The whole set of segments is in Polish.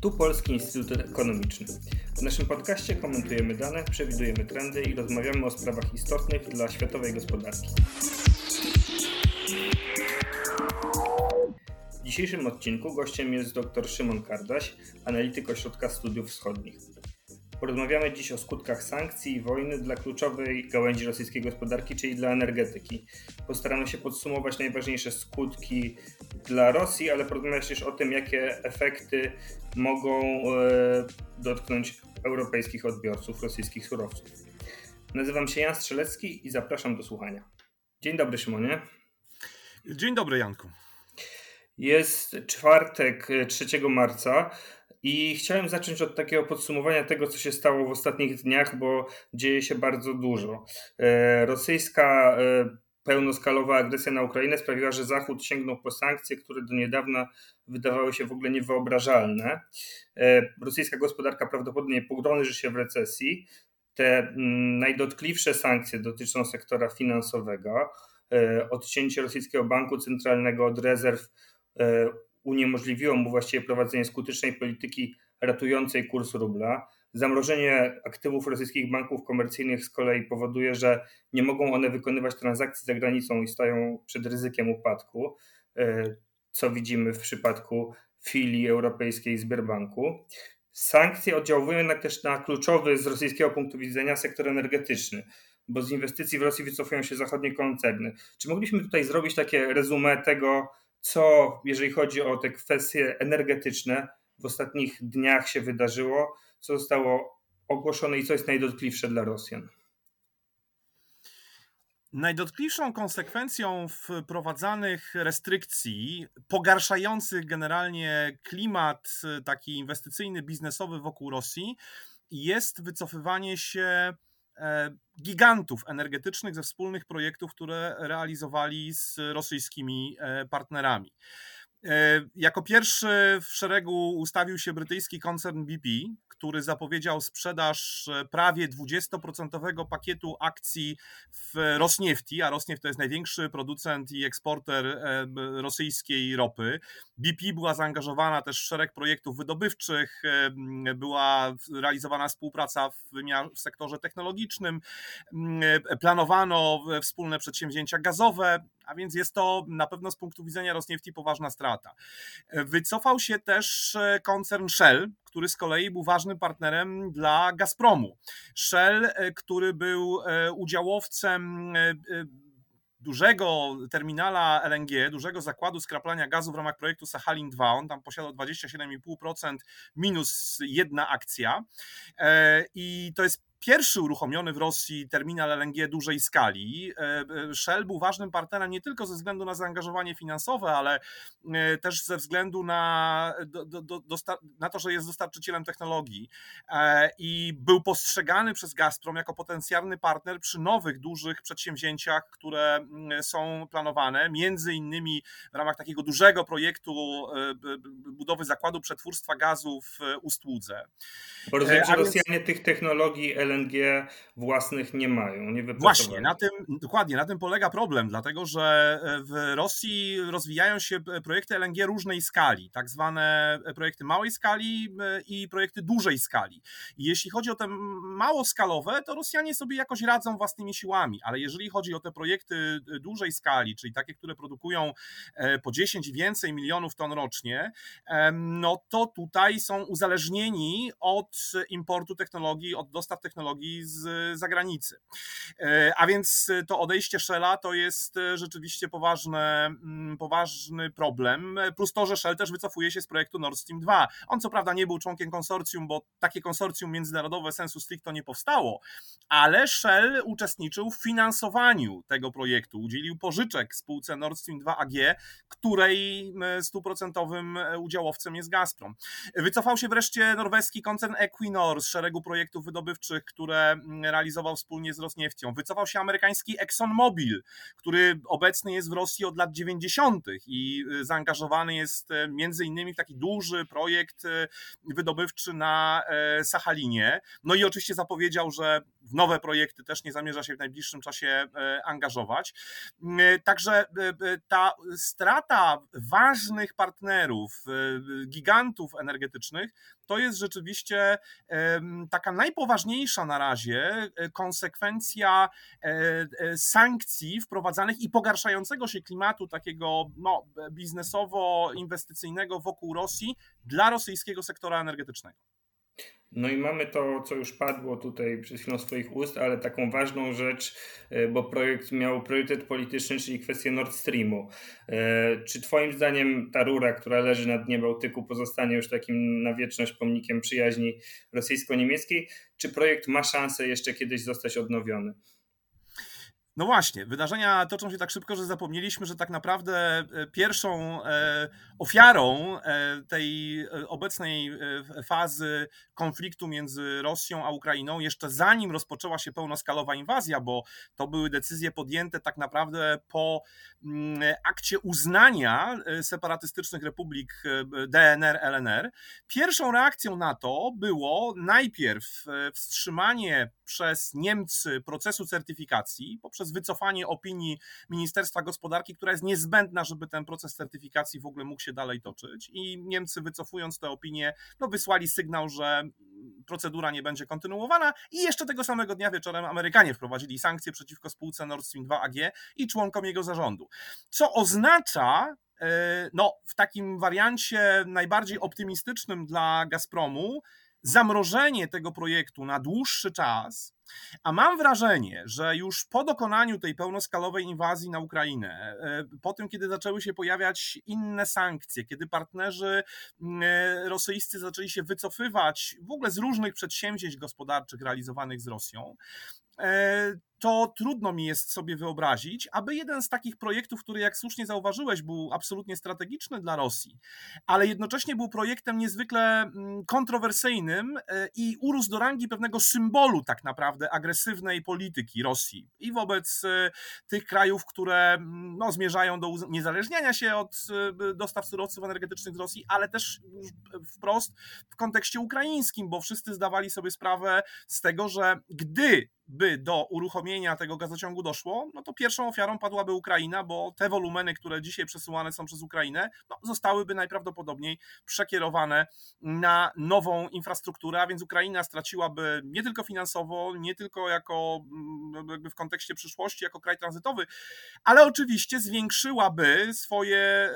Tu Polski Instytut Ekonomiczny. W naszym podcaście komentujemy dane, przewidujemy trendy i rozmawiamy o sprawach istotnych dla światowej gospodarki. W dzisiejszym odcinku gościem jest dr Szymon Kardaś, analityk Ośrodka Studiów Wschodnich. Porozmawiamy dziś o skutkach sankcji i wojny dla kluczowej gałęzi rosyjskiej gospodarki, czyli dla energetyki. Postaramy się podsumować najważniejsze skutki dla Rosji, ale porozmawiamy też o tym, jakie efekty mogą e, dotknąć europejskich odbiorców rosyjskich surowców. Nazywam się Jan Strzelecki i zapraszam do słuchania. Dzień dobry, Szymonie. Dzień dobry, Janku. Jest czwartek 3 marca. I chciałem zacząć od takiego podsumowania tego, co się stało w ostatnich dniach, bo dzieje się bardzo dużo. E, rosyjska e, pełnoskalowa agresja na Ukrainę sprawiła, że Zachód sięgnął po sankcje, które do niedawna wydawały się w ogóle niewyobrażalne. E, rosyjska gospodarka prawdopodobnie pogrąży się w recesji. Te mm, najdotkliwsze sankcje dotyczą sektora finansowego. Odcięcie rosyjskiego banku centralnego od rezerw uniemożliwiło mu właściwie prowadzenie skutecznej polityki ratującej kurs rubla. Zamrożenie aktywów rosyjskich banków komercyjnych z kolei powoduje, że nie mogą one wykonywać transakcji za granicą i stają przed ryzykiem upadku, e, co widzimy w przypadku filii europejskiej Sberbanku. Sankcje oddziałują jednak też na kluczowy z rosyjskiego punktu widzenia sektor energetyczny, bo z inwestycji w Rosji wycofują się zachodnie koncerny. Czy mogliśmy tutaj zrobić takie rezumé tego, co, jeżeli chodzi o te kwestie energetyczne, w ostatnich dniach się wydarzyło, co zostało ogłoszone i co jest najdotkliwsze dla Rosjan? Najdotkliwszą konsekwencją wprowadzanych restrykcji, pogarszających generalnie klimat taki inwestycyjny, biznesowy wokół Rosji, jest wycofywanie się E, gigantów energetycznych ze wspólnych projektów, które realizowali z rosyjskimi e, partnerami. E, jako pierwszy w szeregu ustawił się brytyjski koncern BP, który zapowiedział sprzedaż e, prawie 20% pakietu akcji w Rosniefti, a Rosnieft to jest największy producent i eksporter e, rosyjskiej ropy. BP była zaangażowana też w szereg projektów wydobywczych, była realizowana współpraca w, w sektorze technologicznym, planowano wspólne przedsięwzięcia gazowe, a więc jest to na pewno z punktu widzenia Rosniefti poważna strata. Wycofał się też e, koncern Shell, który z kolei był ważnym partnerem dla Gazpromu. Shell, e, który był e, udziałowcem dużego terminala LNG, dużego zakładu skraplania gazu w ramach projektu Sachalin 2. On tam posiadał 27,5% minus jedna akcja. I to jest pierwszy uruchomiony w Rosji terminal LNG dużej skali. E, e, Shell był ważnym partnerem nie tylko ze względu na zaangażowanie finansowe, ale e, też ze względu na, do, do, na to, że jest dostarczycielem technologii i był postrzegany przez Gazprom jako potencjalny partner przy nowych, dużych przedsięwzięciach, które mm, są planowane, między innymi w ramach takiego dużego projektu budowy zakładu przetwórstwa gazu w Ustłudze. Bo rozumiem, że Rosjanie tych technologii LNG własnych nie mają, nie Właśnie, na tym, dokładnie, na tym polega problem, dlatego że e, w Rosji rozwijają się e, projekty LNG różnej skali, tak zwane e, projekty małej skali i projekty dużej skali. I jeśli chodzi o te małoskalowe, to Rosjanie sobie jakoś radzą własnymi siłami, ale jeżeli chodzi o te projekty dużej skali, czyli takie, które produkują po 10 i więcej milionów ton rocznie, no to tutaj są uzależnieni od importu technologii, od dostaw technologii technologii z zagranicy. E, a więc to odejście Shella to jest e, rzeczywiście poważne, mm, poważny problem, plus to, że Shell też wycofuje się z projektu Nord Stream 2. On co prawda nie był członkiem konsorcjum, bo takie konsorcjum międzynarodowe sensu stricto nie powstało, ale Shell uczestniczył w finansowaniu tego projektu, udzielił pożyczek spółce Nord Stream 2 AG, której stuprocentowym udziałowcem jest Gazprom. Wycofał się wreszcie norweski koncern Equinor z szeregu projektów wydobywczych które mm, realizował wspólnie z Rosnieftią. Wycofał się amerykański ExxonMobil, który obecny jest w Rosji od lat 90. i y, zaangażowany jest y, między innymi w taki duży projekt wydobywczy na Sachalinie. No i oczywiście zapowiedział, że w nowe projekty też nie zamierza się w najbliższym czasie angażować. Także ta strata ważnych partnerów, gigantów energetycznych, to jest rzeczywiście taka najpoważniejsza na razie e, konsekwencja e, e, sankcji wprowadzanych i pogarszającego się klimatu takiego no, biznesowo-inwestycyjnego wokół Rosji dla rosyjskiego sektora energetycznego. No i mamy to, co już padło tutaj przez chwilę swoich ust, ale taką ważną rzecz, e, bo projekt miał priorytet polityczny, czyli kwestię Nord Streamu. E, czy Twoim zdaniem ta rura, która leży na dnie Bałtyku, pozostanie już takim na wieczność pomnikiem przyjaźni rosyjsko-niemieckiej? Czy projekt ma szansę jeszcze kiedyś zostać odnowiony? No właśnie, wydarzenia toczą się tak szybko, że zapomnieliśmy, że tak naprawdę e, pierwszą e, ofiarą e, tej obecnej fazy konfliktu między Rosją a Ukrainą, jeszcze zanim rozpoczęła się pełnoskalowa inwazja, bo to były decyzje podjęte tak naprawdę po mm, akcie uznania separatystycznych republik DNR, LNR, pierwszą reakcją na to było najpierw wstrzymanie przez Niemcy procesu certyfikacji poprzez wycofanie opinii Ministerstwa Gospodarki, która jest niezbędna, żeby ten proces certyfikacji w ogóle mógł się dalej toczyć. I Niemcy wycofując tę opinię, no wysłali sygnał, że procedura nie będzie kontynuowana i jeszcze tego samego dnia wieczorem Amerykanie wprowadzili sankcje przeciwko spółce Nord Stream 2 AG i członkom jego zarządu. Co oznacza, e, no, w takim wariancie najbardziej optymistycznym dla Gazpromu, zamrożenie tego projektu na dłuższy czas, a mam wrażenie, że już po dokonaniu tej pełnoskalowej inwazji na Ukrainę, e, po tym, kiedy zaczęły się pojawiać inne sankcje, kiedy partnerzy e, rosyjscy zaczęli się wycofywać w ogóle z różnych przedsięwzięć gospodarczych realizowanych z Rosją, e, to trudno mi jest sobie wyobrazić, aby jeden z takich projektów, który jak słusznie zauważyłeś, był absolutnie strategiczny dla Rosji, ale jednocześnie był projektem niezwykle mm, kontrowersyjnym e, i urósł do rangi pewnego symbolu tak naprawdę agresywnej polityki Rosji i wobec e, tych krajów, które mm, no, zmierzają do uniezależniania się od e, dostaw surowców energetycznych z Rosji, ale też wprost w kontekście ukraińskim, bo wszyscy zdawali sobie sprawę z tego, że gdy by do uruchomienia tego gazociągu doszło, no to pierwszą ofiarą padłaby Ukraina, bo te wolumeny, które dzisiaj przesyłane są przez Ukrainę, no zostałyby najprawdopodobniej przekierowane na nową infrastrukturę, a więc Ukraina straciłaby nie tylko finansowo, nie tylko jako mm, jakby w kontekście przyszłości, jako kraj tranzytowy, ale oczywiście zwiększyłaby swoje,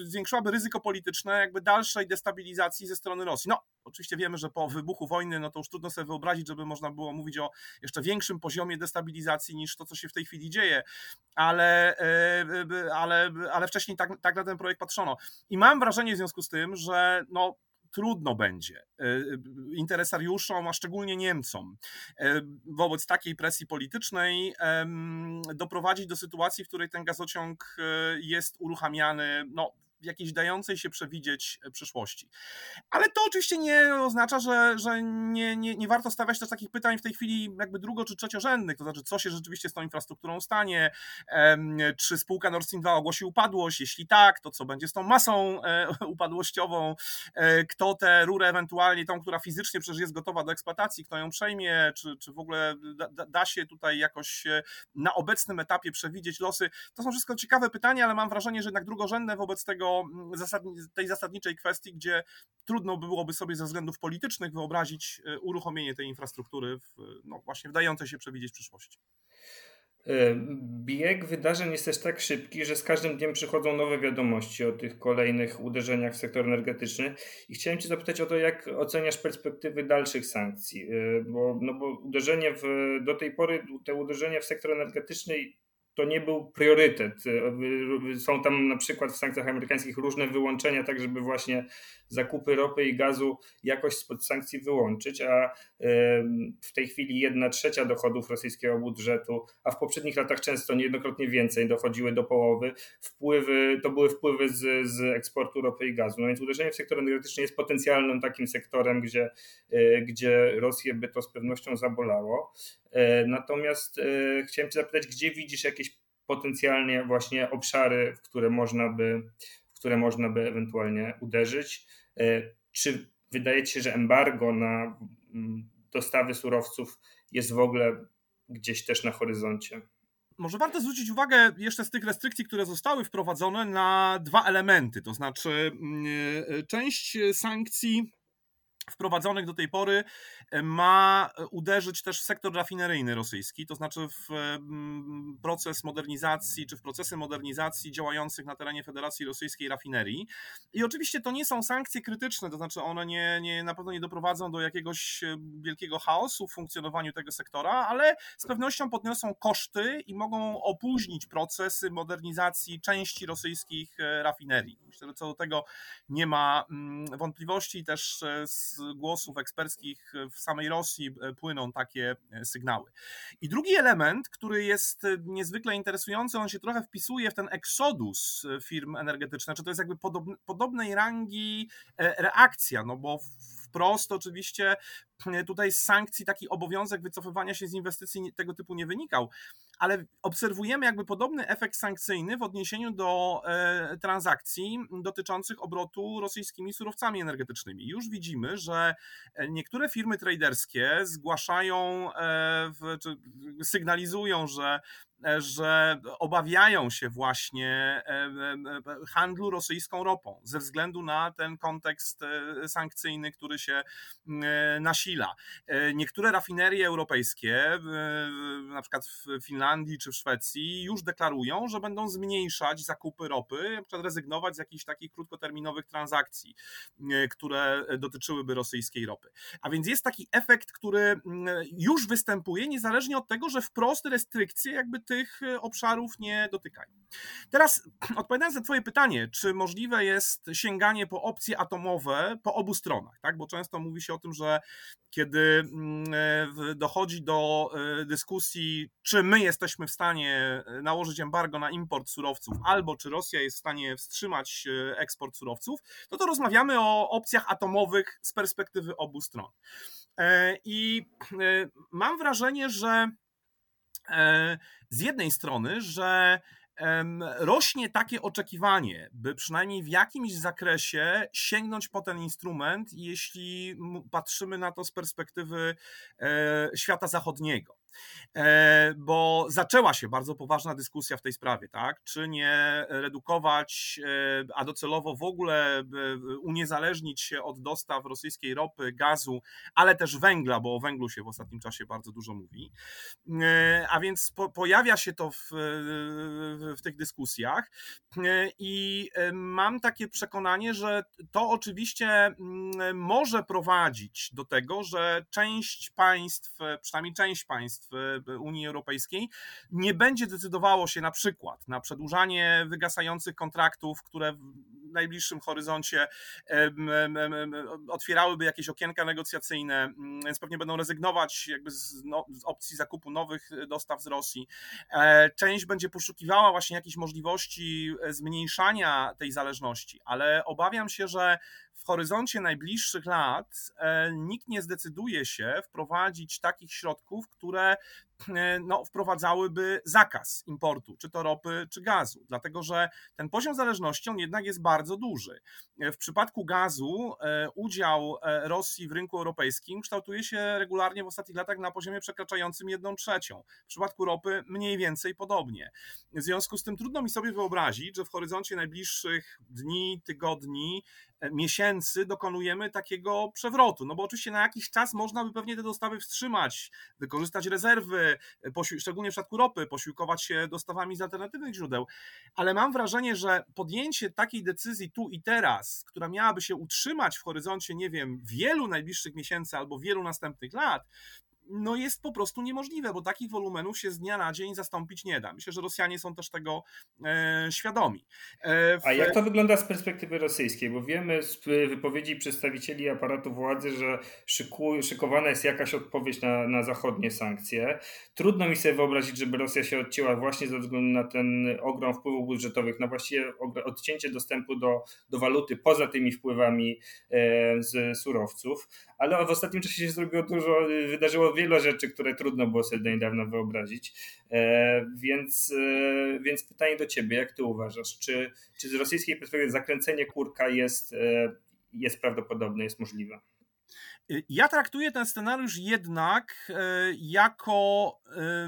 y, zwiększyłaby ryzyko polityczne jakby dalszej destabilizacji ze strony Rosji. No, oczywiście wiemy, że po wybuchu wojny, no to już trudno sobie wyobrazić, żeby można było mówić o jeszcze większym poziomie destabilizacji niż to, co się w tej chwili dzieje, ale, e, ale, ale wcześniej tak, tak na ten projekt patrzono. I mam wrażenie w związku z tym, że no, trudno będzie e, interesariuszom, a szczególnie Niemcom, e, wobec takiej presji politycznej doprowadzić do sytuacji, w której ten gazociąg jest uruchamiany no, jakiejś dającej się przewidzieć e, przyszłości. Ale to oczywiście nie oznacza, że, że nie, nie, nie warto stawiać też takich pytań w tej chwili jakby drugo czy trzeciorzędnych, to znaczy co się rzeczywiście z tą infrastrukturą stanie, czy spółka Nord Stream 2 ogłosi upadłość, jeśli tak, to co będzie z tą masą e, upadłościową, e, kto tę rurę ewentualnie, tą, która fizycznie przecież jest gotowa do eksploatacji, kto ją przejmie, czy, czy w ogóle da, da się tutaj jakoś na obecnym etapie przewidzieć losy. To są wszystko ciekawe pytania, ale mam wrażenie, że jednak drugorzędne wobec tego tej zasadniczej kwestii, gdzie trudno byłoby sobie ze względów politycznych wyobrazić e, uruchomienie tej infrastruktury w, no właśnie wdającej się przewidzieć przyszłości. E, bieg wydarzeń jest też tak szybki, że z każdym dniem przychodzą nowe wiadomości o tych kolejnych uderzeniach w sektor energetyczny. I chciałem Cię zapytać o to, jak oceniasz perspektywy dalszych sankcji? E, bo, no bo uderzenie w, do tej pory, te uderzenia w sektor energetyczny to nie był priorytet. Są tam na przykład w sankcjach amerykańskich różne wyłączenia, tak żeby właśnie zakupy ropy i gazu jakoś spod sankcji wyłączyć, a w tej chwili jedna trzecia dochodów rosyjskiego budżetu, a w poprzednich latach często niejednokrotnie więcej dochodziły do połowy, wpływy, to były wpływy z, z eksportu ropy i gazu. No więc uderzenie w sektor energetyczny jest potencjalnym takim sektorem, gdzie, e, gdzie Rosję by to z pewnością zabolało. E, natomiast e, chciałem Cię zapytać, gdzie widzisz jakieś potencjalnie właśnie obszary, w które można by, w które można by ewentualnie uderzyć? Czy wydaje Ci się, że embargo na mm, dostawy surowców jest w ogóle gdzieś też na horyzoncie? Może warto zwrócić uwagę jeszcze z tych restrykcji, które zostały wprowadzone, na dwa elementy. To znaczy, mm, e, część sankcji wprowadzonych do tej pory e, ma uderzyć też w sektor rafineryjny rosyjski, to znaczy w mm, proces modernizacji, czy w procesy modernizacji działających na terenie Federacji Rosyjskiej rafinerii. I oczywiście to nie są sankcje krytyczne, to znaczy one nie, nie, na pewno nie doprowadzą do jakiegoś e, wielkiego chaosu w funkcjonowaniu tego sektora, ale z pewnością podniosą koszty i mogą opóźnić procesy modernizacji części rosyjskich e, rafinerii. Myślę, że co do tego nie ma mm, wątpliwości, też z głosów eksperckich w samej Rosji e, płyną takie e, sygnały. I drugi element, który jest e, niezwykle interesujący, on się trochę wpisuje w ten eksodus firm energetycznych, czy to jest jakby podobnej rangi reakcja, no bo wprost oczywiście tutaj z sankcji taki obowiązek wycofywania się z inwestycji tego typu nie wynikał, ale obserwujemy jakby podobny efekt sankcyjny w odniesieniu do e, transakcji dotyczących obrotu rosyjskimi surowcami energetycznymi. Już widzimy, że niektóre firmy traderskie zgłaszają, e, czy sygnalizują, że że obawiają się właśnie e, e, handlu rosyjską ropą ze względu na ten kontekst e, sankcyjny, który się nasila. Niektóre rafinerie europejskie, na przykład w Finlandii czy w Szwecji, już deklarują, że będą zmniejszać zakupy ropy, na przykład rezygnować z jakichś takich krótkoterminowych transakcji, które dotyczyłyby rosyjskiej ropy. A więc jest taki efekt, który już występuje, niezależnie od tego, że wprost restrykcje jakby tych e, obszarów nie dotykają. Teraz odpowiadając na Twoje pytanie, czy możliwe jest sięganie po opcje atomowe po obu stronach, tak? bo często mówi się o tym, że kiedy mm, e, dochodzi do e, dyskusji, czy my jesteśmy w stanie nałożyć embargo na import surowców, albo czy Rosja jest w stanie wstrzymać eksport surowców, to to rozmawiamy o opcjach atomowych z perspektywy obu stron. I mam wrażenie, że z jednej strony, że rośnie takie oczekiwanie, by przynajmniej w jakimś zakresie sięgnąć po ten instrument, jeśli patrzymy na to z perspektywy e, świata zachodniego. E, bo zaczęła się bardzo poważna dyskusja w tej sprawie, tak? Czy nie redukować, e, a docelowo w ogóle uniezależnić się od dostaw rosyjskiej ropy, gazu, ale też węgla, bo o węglu się w ostatnim czasie bardzo dużo mówi. E, a więc po, pojawia się to w, w tych dyskusjach i mam takie przekonanie, że to oczywiście mm, może prowadzić do tego, że część państw, przynajmniej część państw, w Unii Europejskiej, nie będzie decydowało się na przykład na przedłużanie wygasających kontraktów, które najbliższym horyzoncie otwierałyby jakieś okienka negocjacyjne, mm, więc pewnie będą rezygnować jakby z, no, z opcji zakupu nowych dostaw z Rosji. E, część będzie poszukiwała właśnie jakichś możliwości zmniejszania tej zależności, ale obawiam się, że w horyzoncie najbliższych lat e, nikt nie zdecyduje się wprowadzić takich środków, które E, no, wprowadzałyby zakaz importu, czy to ropy, czy gazu, dlatego że ten poziom zależności on jednak jest bardzo duży. E, w przypadku gazu e, udział Rosji w rynku europejskim kształtuje się regularnie w ostatnich latach na poziomie przekraczającym 1 trzecią. W przypadku ropy mniej więcej podobnie. W związku z tym trudno mi sobie wyobrazić, że w horyzoncie najbliższych dni, tygodni miesięcy dokonujemy takiego przewrotu. No bo oczywiście na jakiś czas można by pewnie te dostawy wstrzymać, wykorzystać rezerwy, szczególnie w przypadku ropy, posiłkować się dostawami z alternatywnych źródeł. Ale mam wrażenie, że podjęcie takiej decyzji tu i teraz, która miałaby się utrzymać w horyzoncie, nie wiem, wielu najbliższych miesięcy albo wielu następnych lat, no jest po prostu niemożliwe, bo takich wolumenów się z dnia na dzień zastąpić nie da. Myślę, że Rosjanie są też tego e, świadomi. E, w... A jak to wygląda z perspektywy rosyjskiej? Bo wiemy z wypowiedzi przedstawicieli aparatu władzy, że szyku, szykowana jest jakaś odpowiedź na, na zachodnie sankcje. Trudno mi sobie wyobrazić, żeby Rosja się odcięła właśnie ze względu na ten ogrom wpływów budżetowych, na właściwie odcięcie dostępu do, do waluty poza tymi wpływami e, z surowców. Ale w ostatnim czasie się zrobiło dużo, wydarzyło wiele rzeczy, które trudno było sobie do niedawna wyobrazić. E, więc, e, więc pytanie do ciebie, jak ty uważasz, czy, czy z rosyjskiej perspektywy zakręcenie kurka jest, e, jest prawdopodobne, jest możliwe? Ja traktuję ten scenariusz jednak jako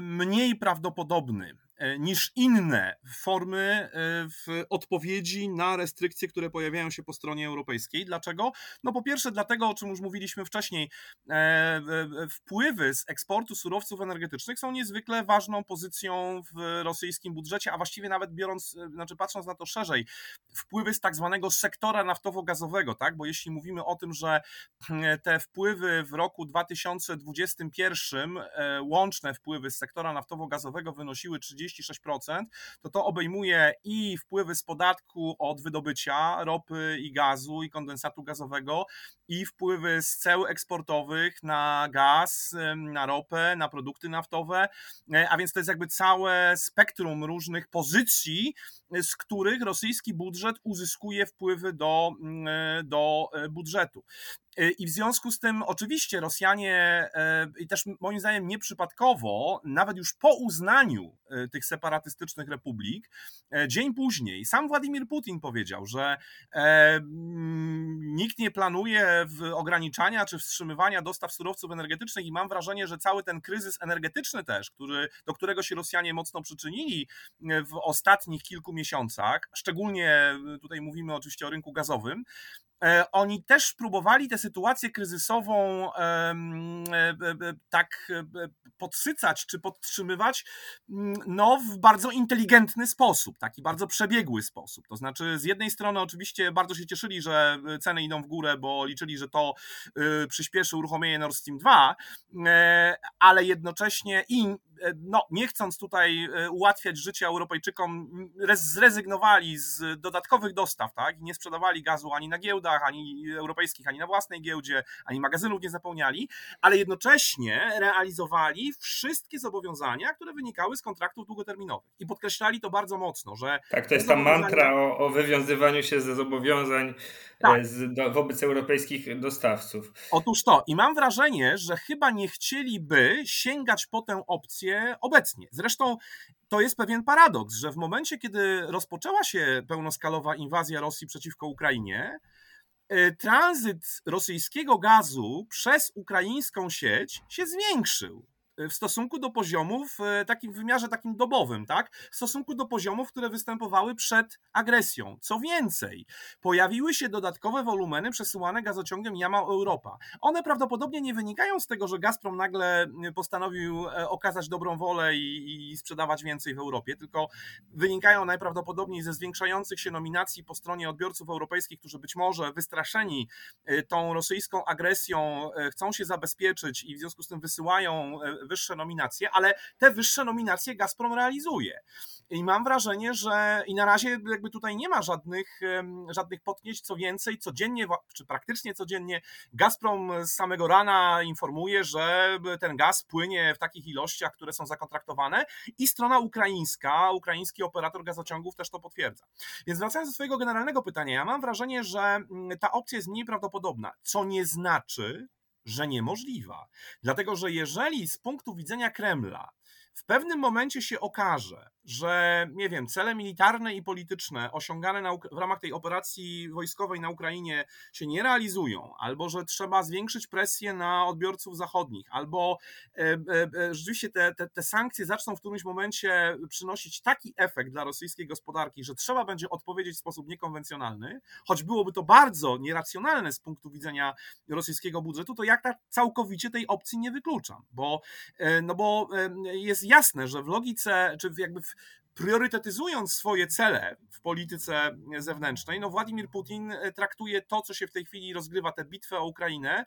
mniej prawdopodobny. E, niż inne formy e, w odpowiedzi na restrykcje, które pojawiają się po stronie europejskiej. Dlaczego? No po pierwsze dlatego, o czym już mówiliśmy wcześniej, e, wpływy z eksportu surowców energetycznych są niezwykle ważną pozycją w rosyjskim budżecie, a właściwie nawet biorąc, znaczy patrząc na to szerzej, wpływy z tak zwanego sektora naftowo-gazowego, tak? Bo jeśli mówimy o tym, że te wpływy w roku 2021, łączne wpływy z sektora naftowo-gazowego wynosiły 30 36%, to to obejmuje i wpływy z podatku od wydobycia ropy i gazu i kondensatu gazowego, i wpływy z ceł eksportowych na gaz, na ropę, na produkty naftowe, e, a więc to jest jakby całe spektrum różnych pozycji, z których rosyjski budżet uzyskuje wpływy do, e, do e, budżetu. I w związku z tym, oczywiście, Rosjanie, i też moim zdaniem nieprzypadkowo, nawet już po uznaniu tych separatystycznych republik, dzień później, sam Władimir Putin powiedział, że nikt nie planuje ograniczania czy wstrzymywania dostaw surowców energetycznych i mam wrażenie, że cały ten kryzys energetyczny też, który, do którego się Rosjanie mocno przyczynili e, w ostatnich kilku miesiącach, szczególnie e, tutaj mówimy oczywiście o rynku gazowym, E, oni też próbowali tę sytuację kryzysową e, e, tak podsycać czy podtrzymywać mm, no, w bardzo inteligentny sposób, taki bardzo przebiegły sposób. To znaczy, z jednej strony, oczywiście bardzo się cieszyli, że ceny idą w górę, bo liczyli, że to przyspieszy uruchomienie Nord Stream 2, ale jednocześnie i no, nie chcąc tutaj ułatwiać życia Europejczykom, zrezygnowali z dodatkowych dostaw, tak? Nie sprzedawali gazu ani na giełdach, ani europejskich, ani na własnej giełdzie, ani magazynów nie zapełniali, ale jednocześnie realizowali wszystkie zobawiązania, które wynikały z kontraktów długoterminowych. I podkreślali to bardzo mocno, że. Tak, to jest ta mantra o, o wywiązywaniu się ze zobowiązań tak. z, do, wobec europejskich dostawców. Otóż to. I mam wrażenie, że chyba nie chcieliby sięgać po tę opcję obecnie. Zresztą to jest pewien paradoks, że w momencie, kiedy rozpoczęła się pełnoskalowa inwazja Rosji przeciwko Ukrainie, E, tranzyt rosyjskiego gazu przez ukraińską sieć się zwiększył w stosunku do poziomów, e, takim wymiarze takim dobowym, tak? W stosunku do poziomów, które występowały przed agresją. Co więcej, pojawiły się dodatkowe wolumeny przesyłane gazociągiem Jamał Europa. One prawdopodobnie nie wynikają z tego, że Gazprom nagle postanowił e, okazać dobrą wolę i, i sprzedawać więcej w Europie, tylko wynikają najprawdopodobniej ze zwiększających się nominacji po stronie odbiorców europejskich, którzy być może wystraszeni e, tą rosyjską agresją chcą się zabezpieczyć i w związku z tym wysyłają wyższe nominacje, ale te wyższe nominacje Gazprom realizuje. I mam wrażenie, że i na razie jakby tutaj nie ma żadnych, żadnych potknięć, co więcej, codziennie, czy praktycznie codziennie Gazprom z samego rana informuje, że ten gaz płynie w takich ilościach, które są zakontraktowane i strona ukraińska, ukraiński operator gazociągów też to potwierdza. Więc wracając do swojego generalnego pytania, ja mam wrażenie, że mm, ta opcja jest mniej prawdopodobna, co nie znaczy, że niemożliwa. Dlatego, że jeżeli z punktu widzenia Kremla w pewnym momencie się okaże, że nie wiem, cele militarne i polityczne osiągane na, w ramach tej operacji wojskowej na Ukrainie się nie realizują, albo że trzeba zwiększyć presję na odbiorców zachodnich, albo e, e, e, rzeczywiście te, te, te sankcje zaczną w którymś momencie przynosić taki efekt dla rosyjskiej gospodarki, że trzeba będzie odpowiedzieć w sposób niekonwencjonalny, choć byłoby to bardzo nieracjonalne z punktu widzenia rosyjskiego budżetu, to jak tak całkowicie tej opcji nie wykluczam, bo, no bo jest jasne, że w logice, czy jakby w priorytetyzując swoje cele w polityce zewnętrznej, no Władimir Putin traktuje to, co się w tej chwili rozgrywa, tę bitwę o Ukrainę,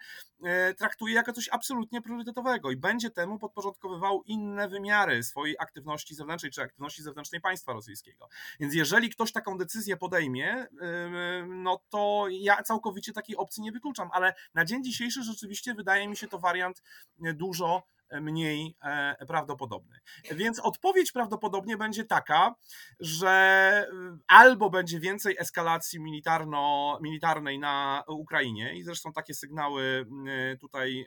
traktuje jako coś absolutnie priorytetowego i będzie temu podporządkowywał inne wymiary swojej aktywności zewnętrznej czy aktywności zewnętrznej państwa rosyjskiego. Więc jeżeli ktoś taką decyzję podejmie, no to ja całkowicie takiej opcji nie wykluczam, ale na dzień dzisiejszy rzeczywiście wydaje mi się to wariant dużo mniej e, prawdopodobny. Więc odpowiedź prawdopodobnie będzie taka, że e, albo będzie więcej eskalacji militarno, militarnej na Ukrainie, i zresztą takie sygnały e, tutaj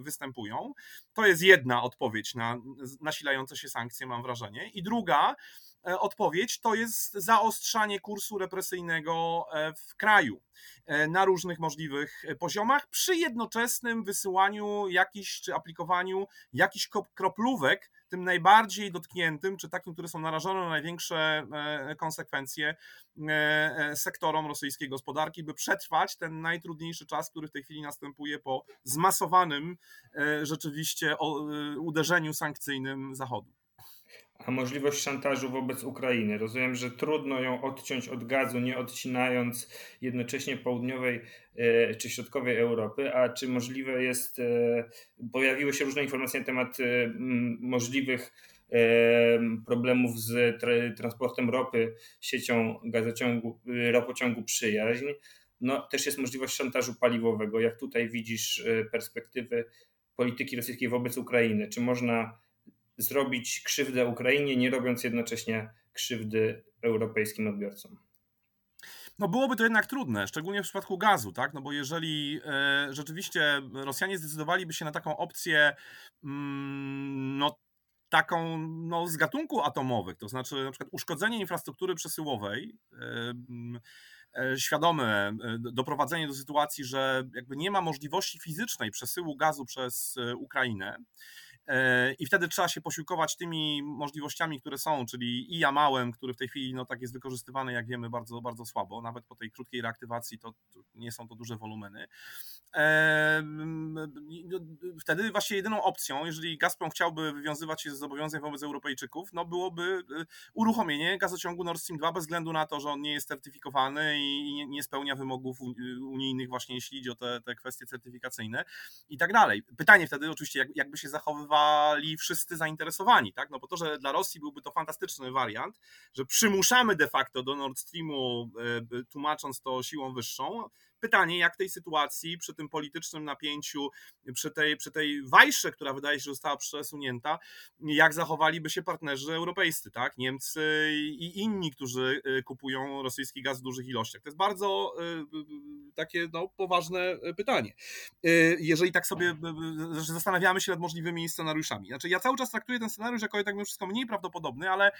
występują. To jest jedna odpowiedź na nasilające się sankcje, mam wrażenie. I druga, odpowiedź to jest zaostrzanie kursu represyjnego e, w kraju e, na różnych możliwych poziomach, przy jednoczesnym wysyłaniu jakichś czy aplikowaniu jakichś kroplówek tym najbardziej dotkniętym, czy takim, które są narażone na największe konsekwencje sektorom rosyjskiej gospodarki, by przetrwać ten najtrudniejszy czas, który w tej chwili następuje po zmasowanym rzeczywiście uderzeniu sankcyjnym Zachodu a możliwość szantażu wobec Ukrainy. Rozumiem, że trudno ją odciąć od gazu, nie odcinając jednocześnie południowej e, czy środkowej Europy, a czy możliwe jest, e, pojawiły się różne informacje na temat e, możliwych problemów z transportem ropy siecią gazociągu, ropociągu Przyjaźń. No, też jest możliwość szantażu paliwowego. Jak tutaj widzisz perspektywy polityki rosyjskiej wobec Ukrainy? Czy można zrobić krzywdę Ukrainie, nie robiąc jednocześnie krzywdy europejskim odbiorcom. No byłoby to jednak trudne, szczególnie w przypadku gazu, tak? No bo jeżeli e, rzeczywiście Rosjanie zdecydowaliby się na taką opcję, mm, no taką no, z gatunku atomowych, to znaczy na przykład uszkodzenie infrastruktury przesyłowej, e, mm, e, świadome doprowadzenie do sytuacji, że jakby nie ma możliwości fizycznej przesyłu gazu przez Ukrainę, I wtedy trzeba się posiłkować tymi możliwościami, które są, czyli i jamałem, który w tej chwili no, tak jest wykorzystywany, jak wiemy, bardzo, bardzo słabo. Nawet po tej krótkiej reaktywacji to, nie są to duże wolumeny. E, no, wtedy właśnie jedyną opcją, jeżeli Gazprom chciałby wywiązywać się ze zobowiązań wobec Europejczyków, no byłoby e, uruchomienie gazociągu Nord Stream 2 bez względu na to, że on nie jest certyfikowany i nie spełnia wymogów unijnych właśnie jeśli idzie o te, te kwestie certyfikacyjne i tak dalej. Pytanie wtedy oczywiście, jak, jakby się zachowywali wszyscy zainteresowani, tak? No bo to, że dla Rosji byłby to fantastyczny wariant, że przymuszamy de facto do Nord Streamu, e, tłumacząc to siłą wyższą, Pytanie, jak tej sytuacji, przy tym politycznym napięciu, przy tej, przy tej wajsze, która wydaje się, że została przesunięta, jak zachowaliby się partnerzy europejscy, tak? Niemcy i inni, którzy y, kupują rosyjski gaz w dużych ilościach. To jest bardzo y, y, takie no, poważne pytanie. Jeżeli tak sobie zastanawiamy się nad możliwymi scenariuszami. Znaczy, ja cały czas traktuję ten scenariusz jako jednak mimo wszystko mniej prawdopodobny, ale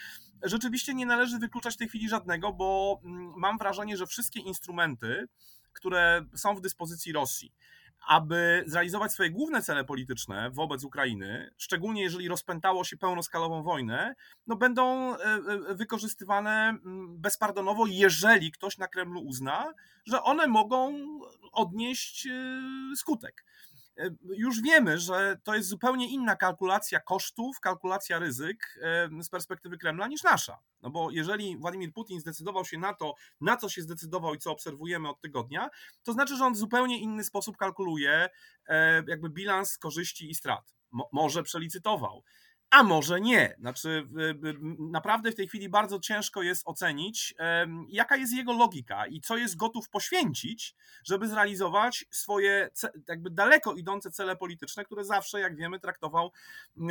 rzeczywiście nie należy wykluczać w tej chwili żadnego, bo mm, mam wrażenie, że wszystkie instrumenty, które są w dyspozycji Rosji, aby zrealizować swoje główne cele polityczne wobec Ukrainy, szczególnie jeżeli rozpętało się pełnoskalową wojnę, no będą e, e, wykorzystywane mm, bezpardonowo, jeżeli ktoś na Kremlu uzna, że one mogą odnieść e, skutek. E, już wiemy, że to jest zupełnie inna kalkulacja kosztów, kalkulacja ryzyk e, z perspektywy Kremla niż nasza. No bo jeżeli Władimir Putin zdecydował się na to, na co się zdecydował i co obserwujemy od tygodnia, to znaczy, że on w zupełnie inny sposób kalkuluje e, jakby bilans korzyści i strat. Mo może przelicytował a może nie. Znaczy, naprawdę w tej chwili bardzo ciężko jest ocenić, jaka jest jego logika i co jest gotów poświęcić, żeby zrealizować swoje jakby daleko idące cele polityczne, które zawsze, jak wiemy, traktował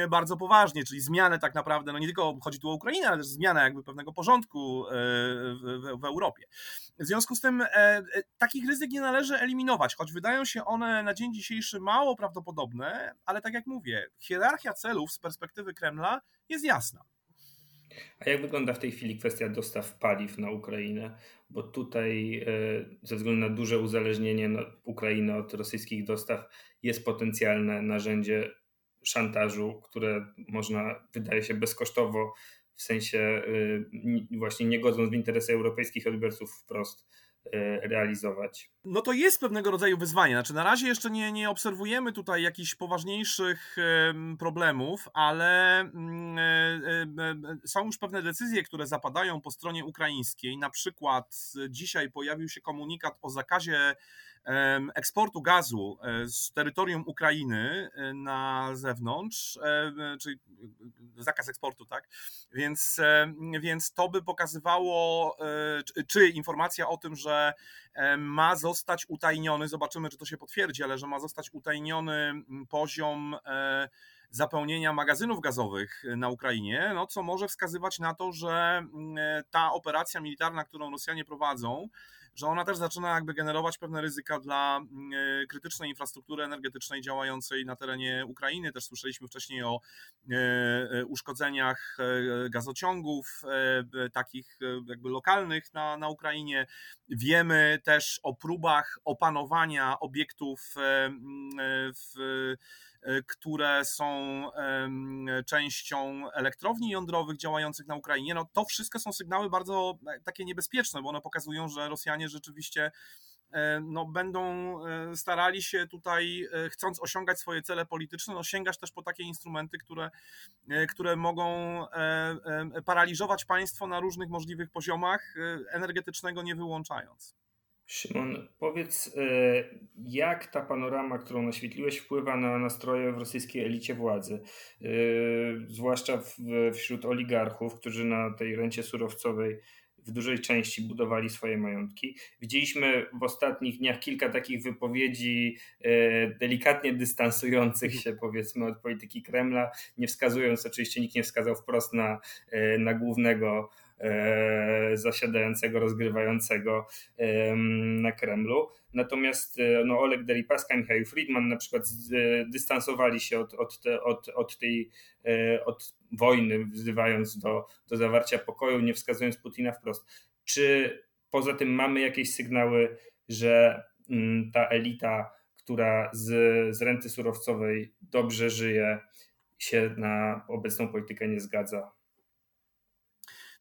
bardzo poważnie, czyli zmianę tak naprawdę, no nie tylko chodzi tu o Ukrainę, ale też zmianę jakby pewnego porządku e, w, w Europie. W związku z tym e, e, takich ryzyk nie należy eliminować, choć wydają się one na dzień dzisiejszy mało prawdopodobne, ale tak jak mówię, hierarchia celów z perspektywy Kremla jest jasna. A jak wygląda w tej chwili kwestia dostaw paliw na Ukrainę? Bo tutaj e, ze względu na duże uzależnienie Ukrainy od rosyjskich dostaw jest potencjalne narzędzie szantażu, które można, wydaje się, bezkosztowo, w sensie właśnie nie godząc w interesy europejskich odbiorców wprost, e, realizować. No to jest pewnego rodzaju wyzwanie. Znaczy, na razie jeszcze nie, nie obserwujemy tutaj jakichś poważniejszych problemów, ale mm, e, e, są już pewne decyzje, które zapadają po stronie ukraińskiej. Na przykład dzisiaj pojawił się komunikat o zakazie eksportu gazu e, z terytorium Ukrainy e, na zewnątrz, e, czyli zakaz eksportu, tak? Więc, więc to by pokazywało, czy informacja o tym, że ma zostać utajniony, zobaczymy, czy to się potwierdzi, ale że ma zostać utajniony poziom zapełnienia magazynów gazowych na Ukrainie, no co może wskazywać na to, że ta operacja militarna, którą Rosjanie prowadzą, że ona też zaczyna jakby generować pewne ryzyka dla mm, e, krytycznej infrastruktury energetycznej działającej na terenie Ukrainy. Też słyszeliśmy wcześniej o e, e, uszkodzeniach gazociągów, takich jakby lokalnych na, na Ukrainie. Wiemy też o próbach opanowania obiektów w E, które są częścią elektrowni jądrowych działających na Ukrainie, no to wszystko są sygnały bardzo e, takie niebezpieczne, bo one pokazują, że Rosjanie rzeczywiście e, no, będą starali się tutaj, chcąc osiągać swoje cele polityczne, no, sięgać też po takie instrumenty, które, które mogą paraliżować państwo na różnych możliwych poziomach, energetycznego nie wyłączając. Szymon, powiedz, e, jak ta panorama, którą naświetliłeś, wpływa na nastroje w rosyjskiej elicie władzy, e, zwłaszcza wśród oligarchów, którzy na tej rencie surowcowej w dużej części budowali swoje majątki. Widzieliśmy w ostatnich dniach kilka takich wypowiedzi e, delikatnie dystansujących się powiedzmy od polityki Kremla, nie wskazując, oczywiście nikt nie wskazał wprost na, na głównego zasiadającego, rozgrywającego na Kremlu. Natomiast e, no, Oleg Deripaska, Michał Friedman na przykład dystansowali się od, od, te, od, od tej e, od wojny, wzywając do, do zawarcia pokoju, nie wskazując Putina wprost. Czy poza tym mamy jakieś sygnały, że mm, ta elita, która z, z renty surowcowej dobrze żyje, się na obecną politykę nie zgadza?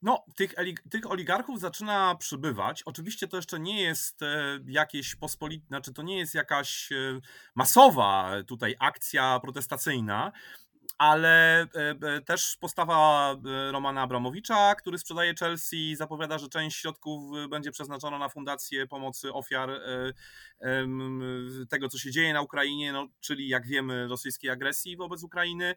No, tych, tych oligarchów zaczyna przybywać. Oczywiście to jeszcze nie jest e, jakieś pospolite, znaczy to nie jest jakaś e, masowa tutaj akcja protestacyjna, ale e, e, też postawa e, Romana Abramowicza, który sprzedaje Chelsea, zapowiada, że część środków będzie przeznaczona na fundację pomocy ofiar tego, co się dzieje na Ukrainie, no, czyli jak wiemy, rosyjskiej agresji wobec Ukrainy.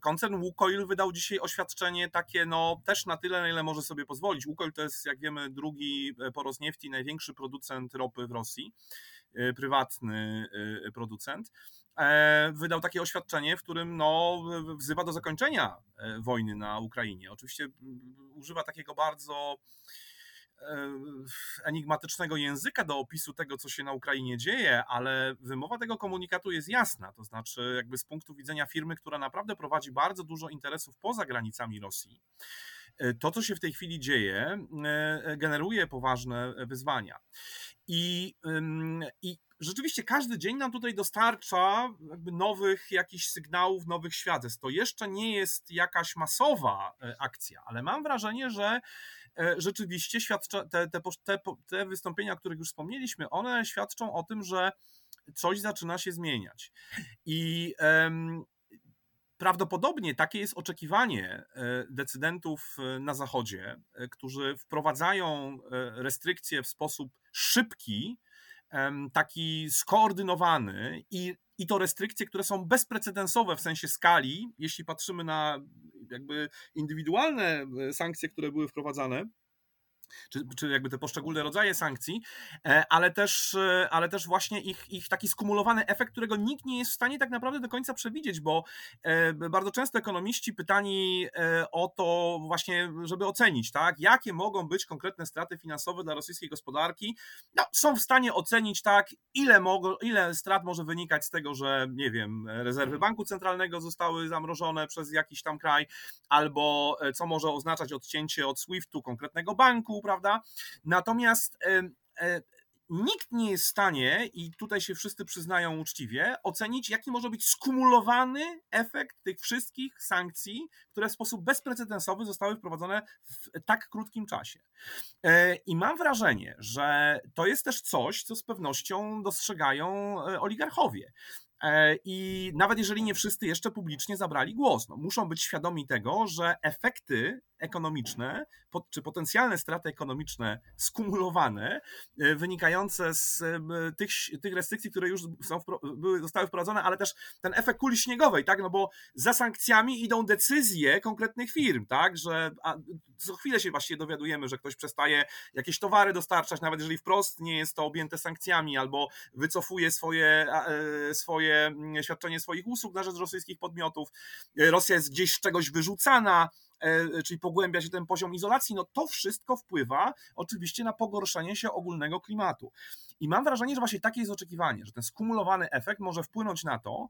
Koncern Łukoil wydał dzisiaj oświadczenie takie, no też na tyle, na ile może sobie pozwolić. Łukoil to jest, jak wiemy, drugi po Rosniefti największy producent ropy w Rosji, prywatny producent. E, wydał takie oświadczenie, w którym no, wzywa do zakończenia e, wojny na Ukrainie. Oczywiście używa takiego bardzo e, enigmatycznego języka do opisu tego, co się na Ukrainie dzieje, ale wymowa tego komunikatu jest jasna. To znaczy, jakby z punktu widzenia firmy, która naprawdę prowadzi bardzo dużo interesów poza granicami Rosji, to, co się w tej chwili dzieje, generuje poważne wyzwania. I, i rzeczywiście każdy dzień nam tutaj dostarcza nowych jakichś sygnałów, nowych świadectw. To jeszcze nie jest jakaś masowa e, akcja, ale mam wrażenie, że e, rzeczywiście świadczy, te, te, te, te wystąpienia, o których już wspomnieliśmy, one świadczą o tym, że coś zaczyna się zmieniać. I um, prawdopodobnie takie jest oczekiwanie e, decydentów na Zachodzie, którzy wprowadzają restrykcje w sposób szybki, taki skoordynowany i, i to restrykcje, które są bezprecedensowe w sensie skali, jeśli patrzymy na jakby indywidualne e, sankcje, które były wprowadzane czy, czy jakby te poszczególne rodzaje sankcji, e, ale też, e, ale też właśnie ich, ich taki skumulowany efekt, którego nikt nie jest w stanie tak naprawdę do końca przewidzieć, bo e, bardzo często ekonomiści pytani o to właśnie, żeby ocenić, tak, jakie mogą być konkretne straty finansowe dla rosyjskiej gospodarki, no, są w stanie ocenić tak, ile, mogą, ile strat może wynikać z tego, że nie wiem, rezerwy banku centralnego zostały zamrożone przez jakiś tam kraj, albo co może oznaczać odcięcie od SWIFT-u konkretnego banku, prawda? Natomiast e, nikt nie jest w stanie, i tutaj się wszyscy przyznają uczciwie, ocenić, jaki może być skumulowany efekt tych wszystkich sankcji, które w sposób bezprecedensowy zostały wprowadzone w tak krótkim czasie. E, I mam wrażenie, że to jest też coś, co z pewnością dostrzegają e, oligarchowie. E, I nawet jeżeli nie wszyscy jeszcze publicznie zabrali głos, no, muszą być świadomi tego, że efekty ekonomiczne, czy potencjalne straty ekonomiczne skumulowane, e, wynikające z e, tych, tych restrykcji, które już są, były, zostały wprowadzone, ale też ten efekt kuli śniegowej, tak, no bo za sankcjami idą decyzje konkretnych firm, tak, że co chwilę się właściwie dowiadujemy, że ktoś przestaje jakieś towary dostarczać, nawet jeżeli wprost nie jest to objęte sankcjami, albo wycofuje swoje, swoje mm, świadczenie swoich usług na rzecz rosyjskich podmiotów, e, Rosja jest gdzieś z czegoś wyrzucana, E, czyli pogłębia się ten poziom izolacji, no to wszystko wpływa oczywiście na pogorszenie się ogólnego klimatu. I mam wrażenie, że właśnie takie jest oczekiwanie, że ten skumulowany efekt może wpłynąć na to,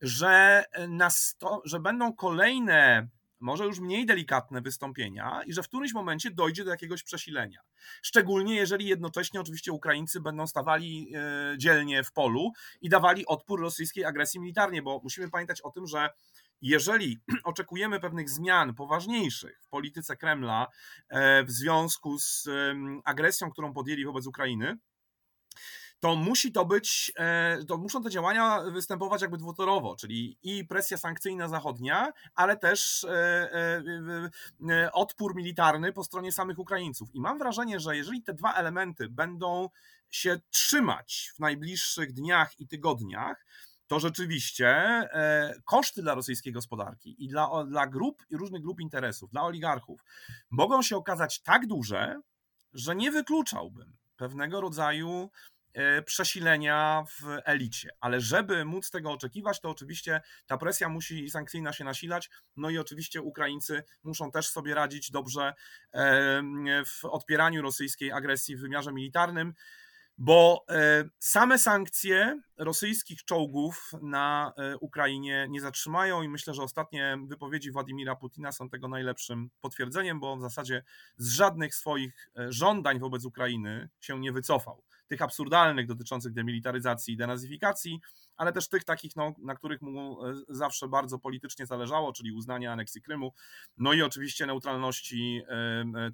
że, na sto, że będą kolejne może już mniej delikatne wystąpienia i że w którymś momencie dojdzie do jakiegoś przesilenia. Szczególnie jeżeli jednocześnie oczywiście Ukraińcy będą stawali e, dzielnie w polu i dawali odpór rosyjskiej agresji militarnej, bo musimy pamiętać o tym, że jeżeli oczekujemy pewnych zmian poważniejszych w polityce Kremla e, w związku z agresją, którą podjęli wobec Ukrainy, to musi to być, e, to muszą te działania występować jakby dwutorowo, czyli i presja sankcyjna zachodnia, ale też e, odpór militarny po stronie samych Ukraińców. I mam wrażenie, że jeżeli te dwa elementy będą się trzymać w najbliższych dniach i tygodniach, to rzeczywiście e, koszty dla rosyjskiej gospodarki i dla, dla grup i różnych grup interesów, dla oligarchów mogą się okazać tak duże, że nie wykluczałbym pewnego rodzaju e, przesilenia w elicie. Ale żeby móc tego oczekiwać, to oczywiście ta presja musi sankcyjna się nasilać. No i oczywiście Ukraińcy muszą też sobie radzić dobrze e, w odpieraniu rosyjskiej agresji w wymiarze militarnym bo same sankcje rosyjskich czołgów na e, Ukrainie nie zatrzymają i myślę, że ostatnie wypowiedzi Władimira Putina są tego najlepszym potwierdzeniem, bo w zasadzie z żadnych swoich e, żądań wobec Ukrainy się nie wycofał. Tych absurdalnych dotyczących demilitaryzacji i denazyfikacji, ale też tych takich, no, na których mu e, zawsze bardzo politycznie zależało, czyli uznania aneksji Krymu, no i oczywiście neutralności,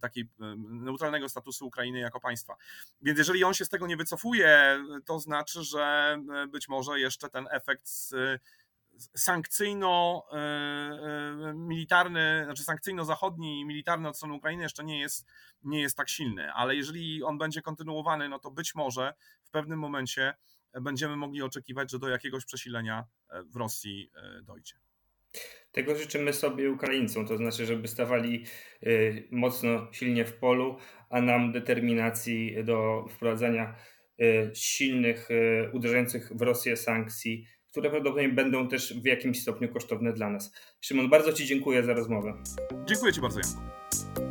takiej neutralnego statusu Ukrainy jako państwa. Więc jeżeli on się z tego nie wycofuje, to znaczy, że być może jeszcze ten efekt sankcyjno-militarny, znaczy sankcyjno-zachodni i militarny od strony Ukrainy jeszcze nie jest, nie jest tak silny, ale jeżeli on będzie kontynuowany, no to być może w pewnym momencie będziemy mogli oczekiwać, że do jakiegoś przesilenia e, w Rosji e, dojdzie. Tego życzymy sobie Ukraińcom, to znaczy, żeby stawali e, mocno, silnie w polu, a nam determinacji do wprowadzania silnych, uderzających w Rosję sankcji, które prawdopodobnie będą też w jakimś stopniu kosztowne dla nas. Szymon, bardzo Ci dziękuję za rozmowę. Dziękuję Ci bardzo, Janku.